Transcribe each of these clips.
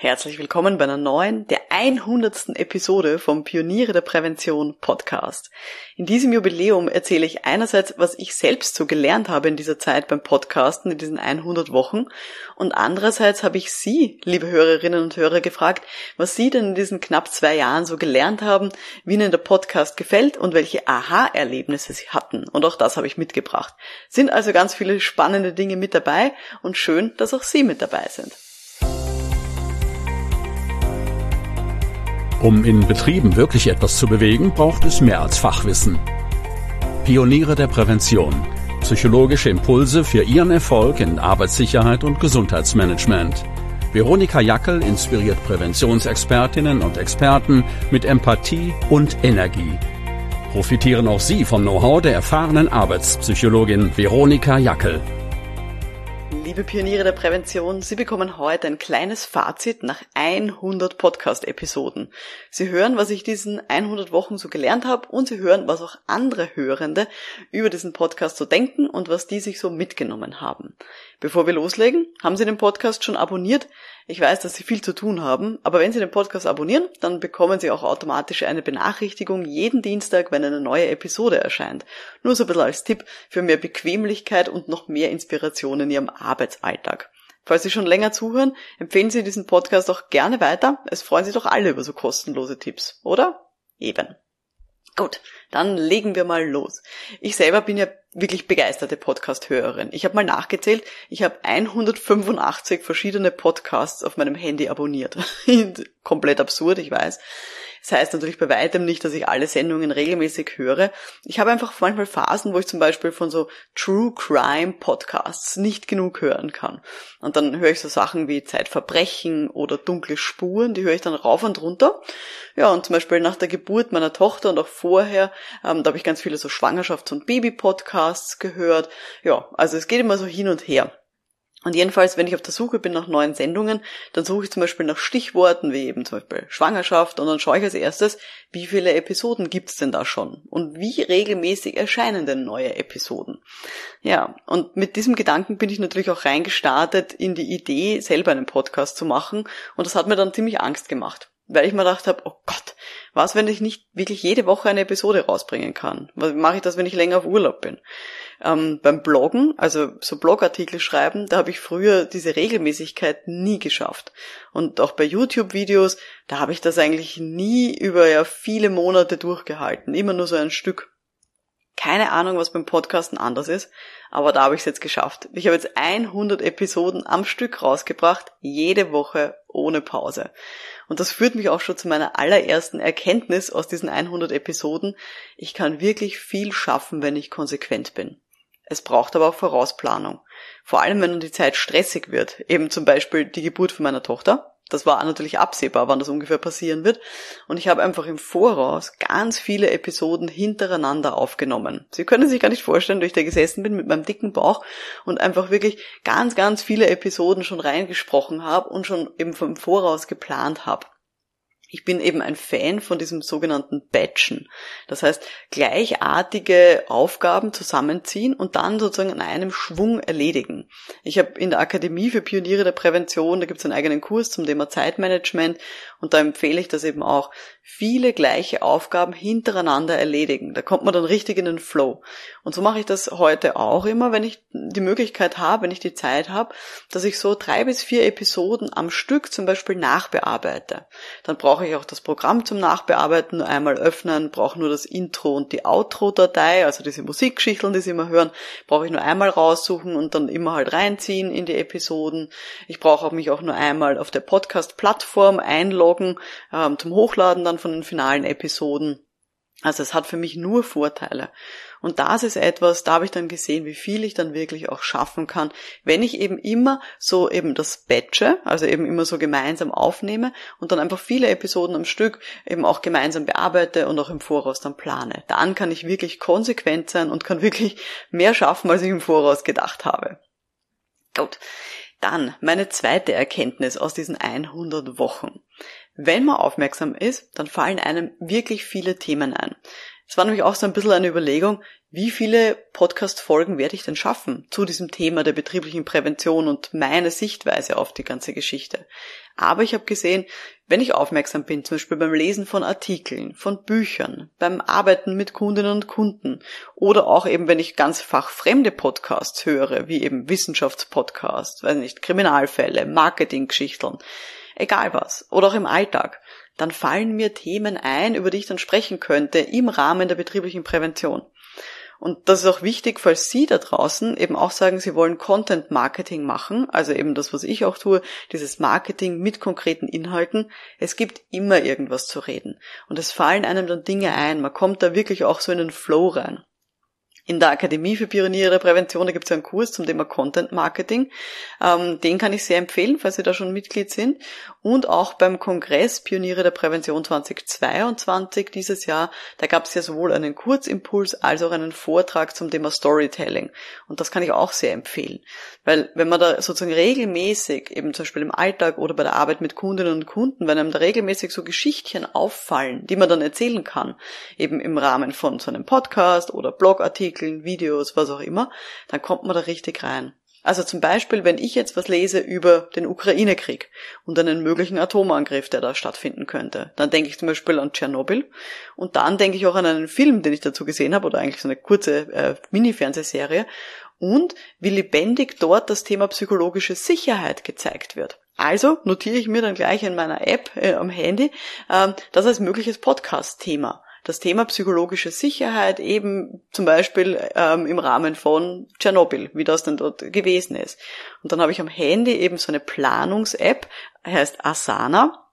Herzlich willkommen bei einer neuen, der 100. Episode vom Pioniere der Prävention Podcast. In diesem Jubiläum erzähle ich einerseits, was ich selbst so gelernt habe in dieser Zeit beim Podcasten, in diesen 100 Wochen, und andererseits habe ich Sie, liebe Hörerinnen und Hörer, gefragt, was Sie denn in diesen knapp zwei Jahren so gelernt haben, wie Ihnen der Podcast gefällt und welche Aha-Erlebnisse Sie hatten. Und auch das habe ich mitgebracht. Sind also ganz viele spannende Dinge mit dabei und schön, dass auch Sie mit dabei sind. Um in Betrieben wirklich etwas zu bewegen, braucht es mehr als Fachwissen. Pioniere der Prävention. Psychologische Impulse für Ihren Erfolg in Arbeitssicherheit und Gesundheitsmanagement. Veronika Jackel inspiriert Präventionsexpertinnen und Experten mit Empathie und Energie. Profitieren auch Sie vom Know-how der erfahrenen Arbeitspsychologin Veronika Jackel. Liebe Pioniere der Prävention, Sie bekommen heute ein kleines Fazit nach 100 Podcast-Episoden. Sie hören, was ich diesen 100 Wochen so gelernt habe und Sie hören, was auch andere Hörende über diesen Podcast so denken und was die sich so mitgenommen haben. Bevor wir loslegen, haben Sie den Podcast schon abonniert? Ich weiß, dass Sie viel zu tun haben, aber wenn Sie den Podcast abonnieren, dann bekommen Sie auch automatisch eine Benachrichtigung jeden Dienstag, wenn eine neue Episode erscheint. Nur so ein bisschen als Tipp für mehr Bequemlichkeit und noch mehr Inspiration in Ihrem Arbeitsalltag. Falls Sie schon länger zuhören, empfehlen Sie diesen Podcast auch gerne weiter. Es freuen sich doch alle über so kostenlose Tipps, oder? Eben. Gut, dann legen wir mal los. Ich selber bin ja wirklich begeisterte Podcast-Hörerin. Ich habe mal nachgezählt, ich habe 185 verschiedene Podcasts auf meinem Handy abonniert. Komplett absurd, ich weiß. Das heißt natürlich bei weitem nicht, dass ich alle Sendungen regelmäßig höre. Ich habe einfach manchmal Phasen, wo ich zum Beispiel von so True Crime Podcasts nicht genug hören kann. Und dann höre ich so Sachen wie Zeitverbrechen oder dunkle Spuren, die höre ich dann rauf und runter. Ja, und zum Beispiel nach der Geburt meiner Tochter und auch vorher, ähm, da habe ich ganz viele so Schwangerschafts- und Baby-Podcasts gehört. Ja, also es geht immer so hin und her. Und jedenfalls, wenn ich auf der Suche bin nach neuen Sendungen, dann suche ich zum Beispiel nach Stichworten wie eben zum Beispiel Schwangerschaft und dann schaue ich als erstes, wie viele Episoden gibt's denn da schon? Und wie regelmäßig erscheinen denn neue Episoden. Ja, und mit diesem Gedanken bin ich natürlich auch reingestartet in die Idee, selber einen Podcast zu machen. Und das hat mir dann ziemlich Angst gemacht weil ich mir gedacht habe, oh Gott, was, wenn ich nicht wirklich jede Woche eine Episode rausbringen kann? Was mache ich das, wenn ich länger auf Urlaub bin? Ähm, beim Bloggen, also so Blogartikel schreiben, da habe ich früher diese Regelmäßigkeit nie geschafft. Und auch bei YouTube-Videos, da habe ich das eigentlich nie über ja viele Monate durchgehalten, immer nur so ein Stück. Keine Ahnung, was beim Podcasten anders ist, aber da habe ich es jetzt geschafft. Ich habe jetzt 100 Episoden am Stück rausgebracht, jede Woche ohne Pause. Und das führt mich auch schon zu meiner allerersten Erkenntnis aus diesen 100 Episoden. Ich kann wirklich viel schaffen, wenn ich konsequent bin. Es braucht aber auch Vorausplanung. Vor allem, wenn die Zeit stressig wird. Eben zum Beispiel die Geburt von meiner Tochter. Das war natürlich absehbar, wann das ungefähr passieren wird. Und ich habe einfach im Voraus ganz viele Episoden hintereinander aufgenommen. Sie können sich gar nicht vorstellen, durch der gesessen bin mit meinem dicken Bauch und einfach wirklich ganz, ganz viele Episoden schon reingesprochen habe und schon eben vom Voraus geplant habe. Ich bin eben ein Fan von diesem sogenannten Batchen. Das heißt, gleichartige Aufgaben zusammenziehen und dann sozusagen in einem Schwung erledigen. Ich habe in der Akademie für Pioniere der Prävention, da gibt es einen eigenen Kurs zum Thema Zeitmanagement und da empfehle ich das eben auch, viele gleiche Aufgaben hintereinander erledigen. Da kommt man dann richtig in den Flow. Und so mache ich das heute auch immer, wenn ich die Möglichkeit habe, wenn ich die Zeit habe, dass ich so drei bis vier Episoden am Stück zum Beispiel nachbearbeite. Dann brauche ich auch das Programm zum Nachbearbeiten nur einmal öffnen, brauche nur das Intro und die Outro-Datei, also diese Musikgeschichten, die Sie immer hören, brauche ich nur einmal raussuchen und dann immer halt reinziehen in die Episoden. Ich brauche mich auch nur einmal auf der Podcast-Plattform einloggen ähm, zum Hochladen dann von den finalen Episoden. Also es hat für mich nur Vorteile. Und das ist etwas, da habe ich dann gesehen, wie viel ich dann wirklich auch schaffen kann, wenn ich eben immer so eben das batche, also eben immer so gemeinsam aufnehme und dann einfach viele Episoden am Stück eben auch gemeinsam bearbeite und auch im Voraus dann plane. Dann kann ich wirklich konsequent sein und kann wirklich mehr schaffen, als ich im Voraus gedacht habe. Gut. Dann meine zweite Erkenntnis aus diesen 100 Wochen. Wenn man aufmerksam ist, dann fallen einem wirklich viele Themen ein. Es war nämlich auch so ein bisschen eine Überlegung, wie viele Podcast-Folgen werde ich denn schaffen zu diesem Thema der betrieblichen Prävention und meine Sichtweise auf die ganze Geschichte. Aber ich habe gesehen, wenn ich aufmerksam bin, zum Beispiel beim Lesen von Artikeln, von Büchern, beim Arbeiten mit Kundinnen und Kunden oder auch eben, wenn ich ganz fachfremde Podcasts höre, wie eben Wissenschaftspodcasts, weiß nicht, Kriminalfälle, Marketinggeschichten, egal was, oder auch im Alltag, dann fallen mir Themen ein, über die ich dann sprechen könnte im Rahmen der betrieblichen Prävention. Und das ist auch wichtig, falls Sie da draußen eben auch sagen, Sie wollen Content Marketing machen, also eben das, was ich auch tue, dieses Marketing mit konkreten Inhalten. Es gibt immer irgendwas zu reden. Und es fallen einem dann Dinge ein. Man kommt da wirklich auch so in den Flow rein. In der Akademie für Pioniere der Prävention, da gibt es einen Kurs zum Thema Content Marketing. Ähm, den kann ich sehr empfehlen, falls Sie da schon Mitglied sind. Und auch beim Kongress Pioniere der Prävention 2022 dieses Jahr, da gab es ja sowohl einen Kurzimpuls als auch einen Vortrag zum Thema Storytelling. Und das kann ich auch sehr empfehlen. Weil wenn man da sozusagen regelmäßig, eben zum Beispiel im Alltag oder bei der Arbeit mit Kundinnen und Kunden, wenn einem da regelmäßig so Geschichtchen auffallen, die man dann erzählen kann, eben im Rahmen von so einem Podcast oder Blogartikel, Artikeln, Videos, was auch immer, dann kommt man da richtig rein. Also zum Beispiel, wenn ich jetzt was lese über den Ukraine-Krieg und einen möglichen Atomangriff, der da stattfinden könnte, dann denke ich zum Beispiel an Tschernobyl und dann denke ich auch an einen Film, den ich dazu gesehen habe oder eigentlich so eine kurze äh, Mini-Fernsehserie und wie lebendig dort das Thema psychologische Sicherheit gezeigt wird. Also notiere ich mir dann gleich in meiner App äh, am Handy äh, das als mögliches Podcast-Thema das Thema psychologische Sicherheit eben zum Beispiel ähm, im Rahmen von Tschernobyl, wie das denn dort gewesen ist. Und dann habe ich am Handy eben so eine Planungs-App, heißt Asana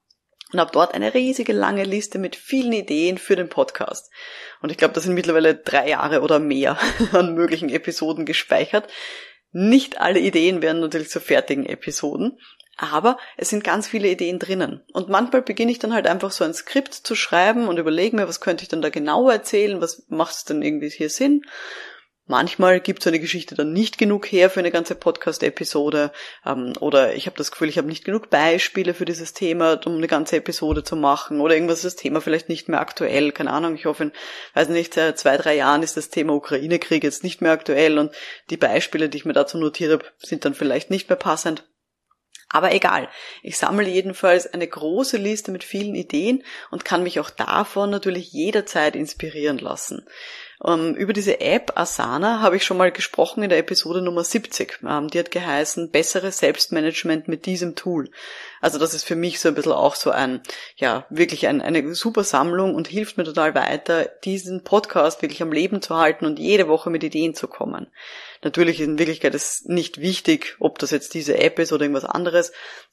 und habe dort eine riesige lange Liste mit vielen Ideen für den Podcast. Und ich glaube, da sind mittlerweile drei Jahre oder mehr an möglichen Episoden gespeichert. Nicht alle Ideen werden natürlich zu fertigen Episoden, aber es sind ganz viele Ideen drinnen. Und manchmal beginne ich dann halt einfach so ein Skript zu schreiben und überlege mir, was könnte ich dann da genau erzählen, was macht es denn irgendwie hier Sinn. Manchmal gibt so eine Geschichte dann nicht genug her für eine ganze Podcast-Episode ähm, oder ich habe das Gefühl, ich habe nicht genug Beispiele für dieses Thema, um eine ganze Episode zu machen oder irgendwas ist das Thema vielleicht nicht mehr aktuell, keine Ahnung, ich hoffe, in, weiß nicht, seit zwei, drei Jahren ist das Thema Ukraine-Krieg jetzt nicht mehr aktuell und die Beispiele, die ich mir dazu notiere, sind dann vielleicht nicht mehr passend. Aber egal, ich sammle jedenfalls eine große Liste mit vielen Ideen und kann mich auch davon natürlich jederzeit inspirieren lassen. Ähm, über diese App Asana habe ich schon mal gesprochen in der Episode Nummer 70. Ähm, die hat geheißen, besseres Selbstmanagement mit diesem Tool. Also das ist für mich so ein bisschen auch so ein, ja, wirklich ein, eine super Sammlung und hilft mir total weiter, diesen Podcast wirklich am Leben zu halten und jede Woche mit Ideen zu kommen. Natürlich in Wirklichkeit ist nicht wichtig, ob das jetzt diese App ist oder irgendwas anderes,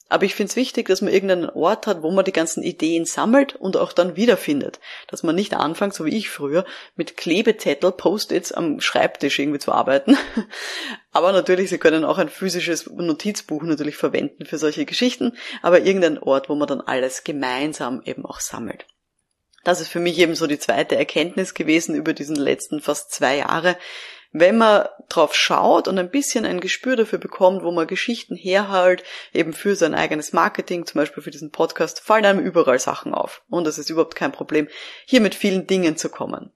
aber ich finde es wichtig, dass man irgendeinen Ort hat, wo man die ganzen Ideen sammelt und auch dann wiederfindet. Dass man nicht anfängt, so wie ich früher, mit Klebezettel, Post-its am Schreibtisch irgendwie zu arbeiten. Aber natürlich, Sie können auch ein physisches Notizbuch natürlich verwenden für solche Geschichten, aber irgendein Ort, wo man dann alles gemeinsam eben auch sammelt. Das ist für mich eben so die zweite Erkenntnis gewesen über diesen letzten fast zwei Jahre, wenn man drauf schaut und ein bisschen ein Gespür dafür bekommt, wo man Geschichten herhält, eben für sein eigenes Marketing, zum Beispiel für diesen Podcast, fallen einem überall Sachen auf. Und es ist überhaupt kein Problem, hier mit vielen Dingen zu kommen.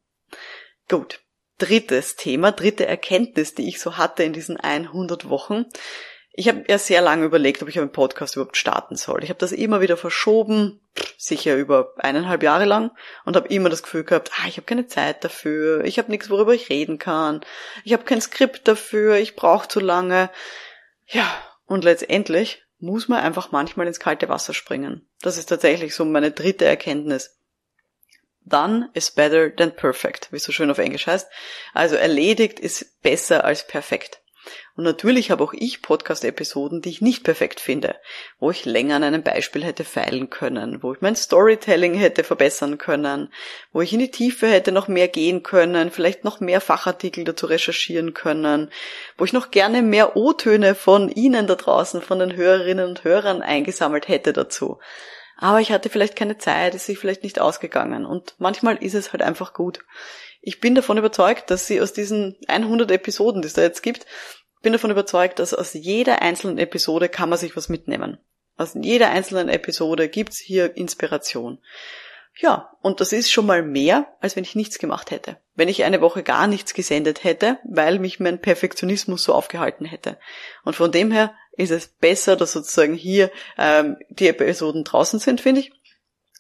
Gut. Drittes Thema, dritte Erkenntnis, die ich so hatte in diesen 100 Wochen. Ich habe ja sehr lange überlegt, ob ich einen Podcast überhaupt starten soll. Ich habe das immer wieder verschoben, sicher über eineinhalb Jahre lang und habe immer das Gefühl gehabt, ah, ich habe keine Zeit dafür, ich habe nichts, worüber ich reden kann, ich habe kein Skript dafür, ich brauche zu lange. Ja, und letztendlich muss man einfach manchmal ins kalte Wasser springen. Das ist tatsächlich so meine dritte Erkenntnis. Done is better than perfect, wie es so schön auf Englisch heißt. Also erledigt ist besser als perfekt. Und natürlich habe auch ich Podcast-Episoden, die ich nicht perfekt finde, wo ich länger an einem Beispiel hätte feilen können, wo ich mein Storytelling hätte verbessern können, wo ich in die Tiefe hätte noch mehr gehen können, vielleicht noch mehr Fachartikel dazu recherchieren können, wo ich noch gerne mehr O-Töne von Ihnen da draußen, von den Hörerinnen und Hörern eingesammelt hätte dazu. Aber ich hatte vielleicht keine Zeit, ist sich vielleicht nicht ausgegangen und manchmal ist es halt einfach gut. Ich bin davon überzeugt, dass Sie aus diesen 100 Episoden, die es da jetzt gibt, bin davon überzeugt, dass aus jeder einzelnen Episode kann man sich was mitnehmen. Aus jeder einzelnen Episode gibt's hier Inspiration. Ja, und das ist schon mal mehr, als wenn ich nichts gemacht hätte. Wenn ich eine Woche gar nichts gesendet hätte, weil mich mein Perfektionismus so aufgehalten hätte. Und von dem her ist es besser, dass sozusagen hier ähm, die Episoden draußen sind, finde ich.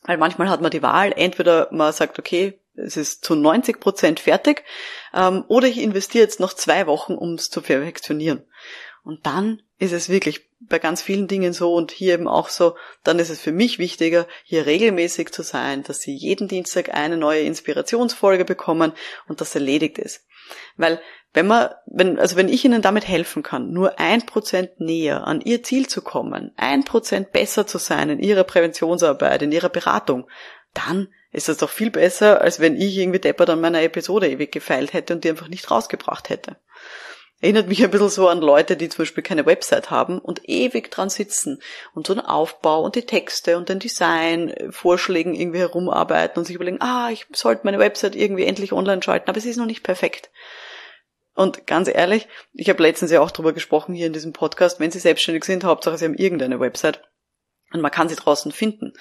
Weil manchmal hat man die Wahl, entweder man sagt, okay, es ist zu 90 Prozent fertig, ähm, oder ich investiere jetzt noch zwei Wochen, um es zu perfektionieren. Und dann ist es wirklich bei ganz vielen Dingen so und hier eben auch so, dann ist es für mich wichtiger, hier regelmäßig zu sein, dass Sie jeden Dienstag eine neue Inspirationsfolge bekommen und das erledigt ist. Weil wenn man, wenn, also wenn ich Ihnen damit helfen kann, nur ein Prozent näher an Ihr Ziel zu kommen, ein Prozent besser zu sein in Ihrer Präventionsarbeit, in Ihrer Beratung, dann ist das doch viel besser, als wenn ich irgendwie deppert an meiner Episode ewig gefeilt hätte und die einfach nicht rausgebracht hätte. Erinnert mich ein bisschen so an Leute, die zum Beispiel keine Website haben und ewig dran sitzen und so einen Aufbau und die Texte und den Design-Vorschlägen irgendwie herumarbeiten und sich überlegen, ah, ich sollte meine Website irgendwie endlich online schalten, aber es ist noch nicht perfekt. Und ganz ehrlich, ich habe letztens ja auch drüber gesprochen hier in diesem Podcast, wenn Sie selbstständig sind, Hauptsache Sie haben irgendeine Website und man kann sie draußen finden.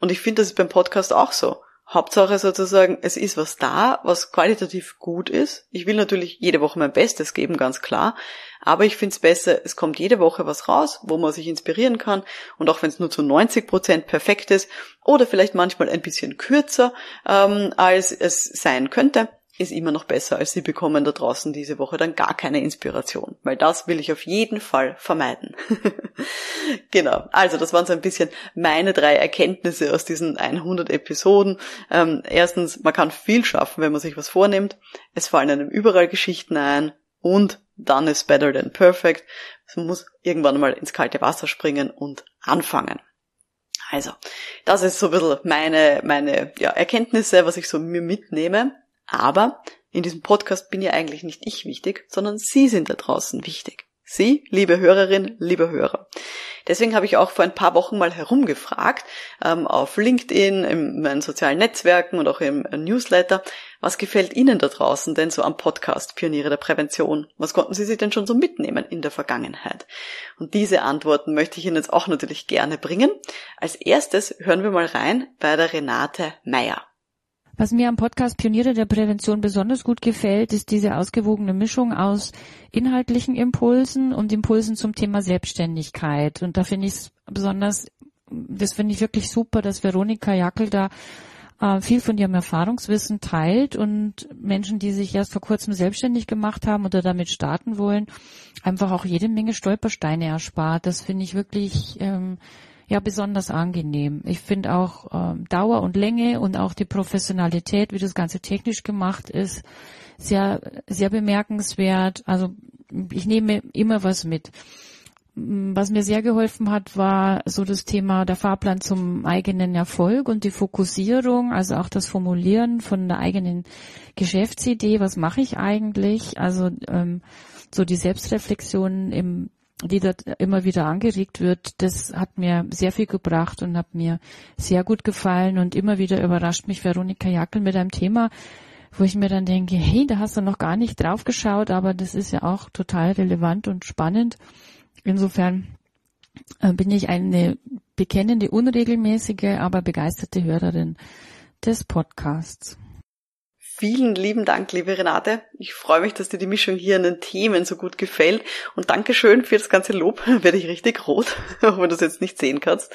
Und ich finde, das ist beim Podcast auch so. Hauptsache sozusagen, es ist was da, was qualitativ gut ist. Ich will natürlich jede Woche mein Bestes geben, ganz klar. Aber ich finde es besser, es kommt jede Woche was raus, wo man sich inspirieren kann. Und auch wenn es nur zu 90 Prozent perfekt ist oder vielleicht manchmal ein bisschen kürzer, ähm, als es sein könnte, ist immer noch besser, als sie bekommen da draußen diese Woche dann gar keine Inspiration, weil das will ich auf jeden Fall vermeiden. genau, also das waren so ein bisschen meine drei Erkenntnisse aus diesen 100 Episoden. Ähm, erstens, man kann viel schaffen, wenn man sich was vornimmt. Es fallen einem überall Geschichten ein und done is better than perfect. Man muss irgendwann mal ins kalte Wasser springen und anfangen. Also, das ist so ein bisschen meine, meine ja, Erkenntnisse, was ich so mir mitnehme. Aber in diesem Podcast bin ja eigentlich nicht ich wichtig, sondern Sie sind da draußen wichtig. Sie, liebe Hörerin, liebe Hörer. Deswegen habe ich auch vor ein paar Wochen mal herumgefragt, ähm, auf LinkedIn, in meinen sozialen Netzwerken und auch im Newsletter, was gefällt Ihnen da draußen denn so am Podcast Pioniere der Prävention? Was konnten Sie sich denn schon so mitnehmen in der Vergangenheit? Und diese Antworten möchte ich Ihnen jetzt auch natürlich gerne bringen. Als erstes hören wir mal rein bei der Renate Meyer. Was mir am Podcast Pioniere der Prävention besonders gut gefällt, ist diese ausgewogene Mischung aus inhaltlichen Impulsen und Impulsen zum Thema Selbstständigkeit. Und da finde ich es besonders, das finde ich wirklich super, dass Veronika Jackel da äh, viel von ihrem Erfahrungswissen teilt und Menschen, die sich erst vor kurzem selbstständig gemacht haben oder damit starten wollen, einfach auch jede Menge Stolpersteine erspart. Das finde ich wirklich ähm, ja besonders angenehm. Ich finde auch ähm, Dauer und Länge und auch die Professionalität, wie das Ganze technisch gemacht ist, sehr, sehr bemerkenswert. Also ich nehme immer was mit. Was mir sehr geholfen hat, war so das Thema der Fahrplan zum eigenen Erfolg und die Fokussierung, also auch das Formulieren von der eigenen Geschäftsidee. Was mache ich eigentlich? Also ähm, so die Selbstreflexion im die dort immer wieder angeregt wird, das hat mir sehr viel gebracht und hat mir sehr gut gefallen und immer wieder überrascht mich Veronika Jackel mit einem Thema, wo ich mir dann denke, hey, da hast du noch gar nicht drauf geschaut, aber das ist ja auch total relevant und spannend. Insofern äh, bin ich eine bekennende, unregelmäßige, aber begeisterte Hörerin des Podcasts. Vielen lieben Dank, liebe Renate. Ich freue mich, dass dir die Mischung hier an den Themen so gut gefällt. Und Dankeschön für das ganze Lob. Werde ich richtig rot, auch wenn du es jetzt nicht sehen kannst.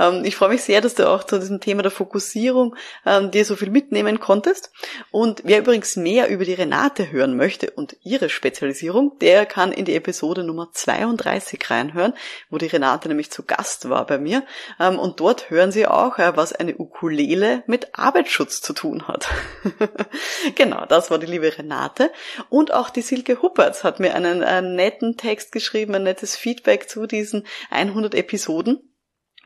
Ähm, ich freue mich sehr, dass du auch zu diesem Thema der Fokussierung ähm, dir so viel mitnehmen konntest. Und wer übrigens mehr über die Renate hören möchte und ihre Spezialisierung, der kann in die Episode Nummer 32 reinhören, wo die Renate nämlich zu Gast war bei mir. Ähm, und dort hören Sie auch, äh, was eine Ukulele mit Arbeitsschutz zu tun hat. genau, das war die liebe Renate. Und auch die Silke Huppertz hat mir einen, einen netten Text geschrieben, ein nettes Feedback zu diesen 100 Episoden.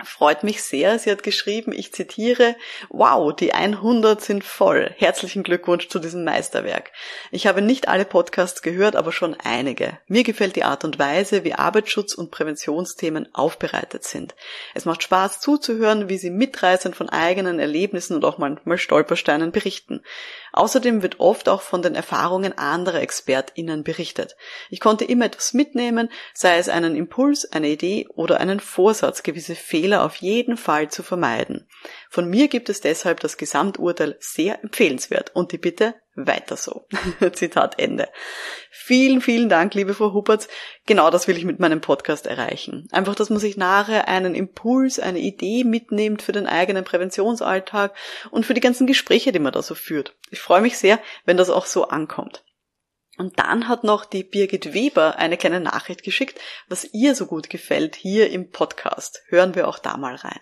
Freut mich sehr. Sie hat geschrieben, ich zitiere, wow, die 100 sind voll. Herzlichen Glückwunsch zu diesem Meisterwerk. Ich habe nicht alle Podcasts gehört, aber schon einige. Mir gefällt die Art und Weise, wie Arbeitsschutz und Präventionsthemen aufbereitet sind. Es macht Spaß zuzuhören, wie sie mitreißend von eigenen Erlebnissen und auch manchmal Stolpersteinen berichten. Außerdem wird oft auch von den Erfahrungen anderer ExpertInnen berichtet. Ich konnte immer etwas mitnehmen, sei es einen Impuls, eine Idee oder einen Vorsatz, gewisse Fehler auf jeden Fall zu vermeiden. Von mir gibt es deshalb das Gesamturteil sehr empfehlenswert und die Bitte weiter so. Zitat Ende. Vielen, vielen Dank, liebe Frau Huppertz. Genau das will ich mit meinem Podcast erreichen. Einfach, dass man sich nachher einen Impuls, eine Idee mitnimmt für den eigenen Präventionsalltag und für die ganzen Gespräche, die man da so führt. Ich freue mich sehr, wenn das auch so ankommt. Und dann hat noch die Birgit Weber eine kleine Nachricht geschickt, was ihr so gut gefällt hier im Podcast. Hören wir auch da mal rein.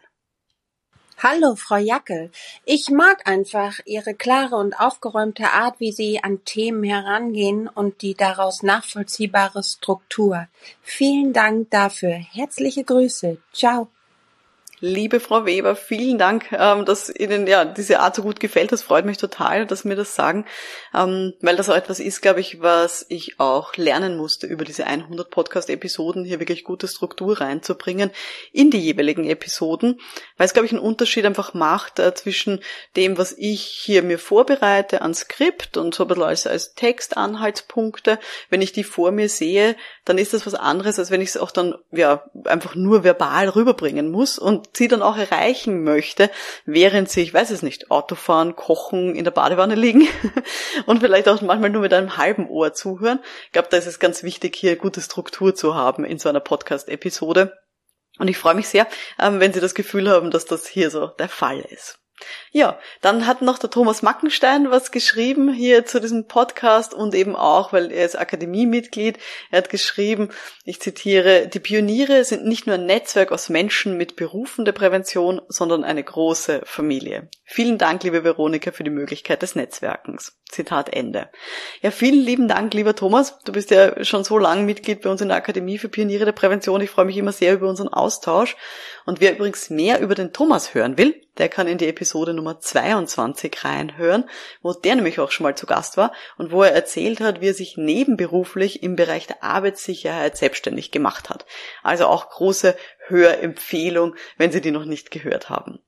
Hallo, Frau Jackel. Ich mag einfach Ihre klare und aufgeräumte Art, wie Sie an Themen herangehen und die daraus nachvollziehbare Struktur. Vielen Dank dafür. Herzliche Grüße. Ciao. Liebe Frau Weber, vielen Dank, ähm, dass Ihnen ja diese Art so gut gefällt. Das freut mich total, dass Sie mir das sagen, ähm, weil das auch etwas ist, glaube ich, was ich auch lernen musste über diese 100 Podcast-Episoden, hier wirklich gute Struktur reinzubringen in die jeweiligen Episoden, weil es, glaube ich, einen Unterschied einfach macht äh, zwischen dem, was ich hier mir vorbereite an Skript und so ein bisschen als, als Textanhaltspunkte. Wenn ich die vor mir sehe, dann ist das was anderes, als wenn ich es auch dann ja einfach nur verbal rüberbringen muss und sie dann auch erreichen möchte, während sie, ich weiß es nicht, Autofahren, kochen, in der Badewanne liegen und vielleicht auch manchmal nur mit einem halben Ohr zuhören. Ich glaube, da ist es ganz wichtig, hier gute Struktur zu haben in so einer Podcast-Episode. Und ich freue mich sehr, ähm, wenn Sie das Gefühl haben, dass das hier so der Fall ist. Ja, dann hat noch der Thomas Mackenstein was geschrieben hier zu diesem Podcast und eben auch, weil er ist Akademiemitglied, er hat geschrieben, ich zitiere, die Pioniere sind nicht nur ein Netzwerk aus Menschen mit Berufen der Prävention, sondern eine große Familie. Vielen Dank, liebe Veronika, für die Möglichkeit des Netzwerkens. Zitat Ende. Ja, vielen lieben Dank, lieber Thomas. Du bist ja schon so lange Mitglied bei uns in der Akademie für Pioniere der Prävention. Ich freue mich immer sehr über unseren Austausch. Und wer übrigens mehr über den Thomas hören will, der kann in die Episode Nummer 22 reinhören, wo der nämlich auch schon mal zu Gast war und wo er erzählt hat, wie er sich nebenberuflich im Bereich der Arbeitssicherheit selbstständig gemacht hat. Also auch große Hörempfehlung, wenn Sie die noch nicht gehört haben.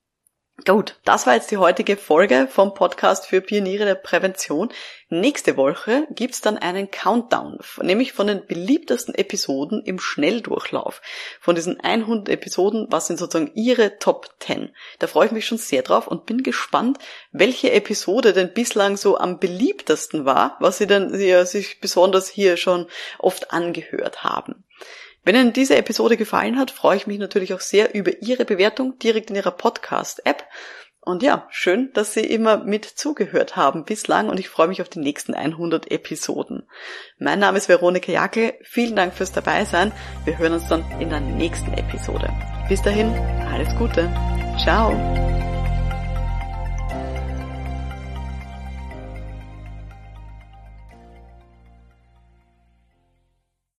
Gut, das war jetzt die heutige Folge vom Podcast für Pioniere der Prävention. Nächste Woche gibt's dann einen Countdown, nämlich von den beliebtesten Episoden im Schnelldurchlauf. Von diesen 100 Episoden, was sind sozusagen Ihre Top 10? Da freue ich mich schon sehr drauf und bin gespannt, welche Episode denn bislang so am beliebtesten war, was Sie denn Sie sich besonders hier schon oft angehört haben. Wenn Ihnen diese Episode gefallen hat, freue ich mich natürlich auch sehr über Ihre Bewertung direkt in Ihrer Podcast-App. Und ja, schön, dass Sie immer mit zugehört haben bislang und ich freue mich auf die nächsten 100 Episoden. Mein Name ist Veronika Jackel. Vielen Dank fürs Dabeisein. Wir hören uns dann in der nächsten Episode. Bis dahin, alles Gute. Ciao.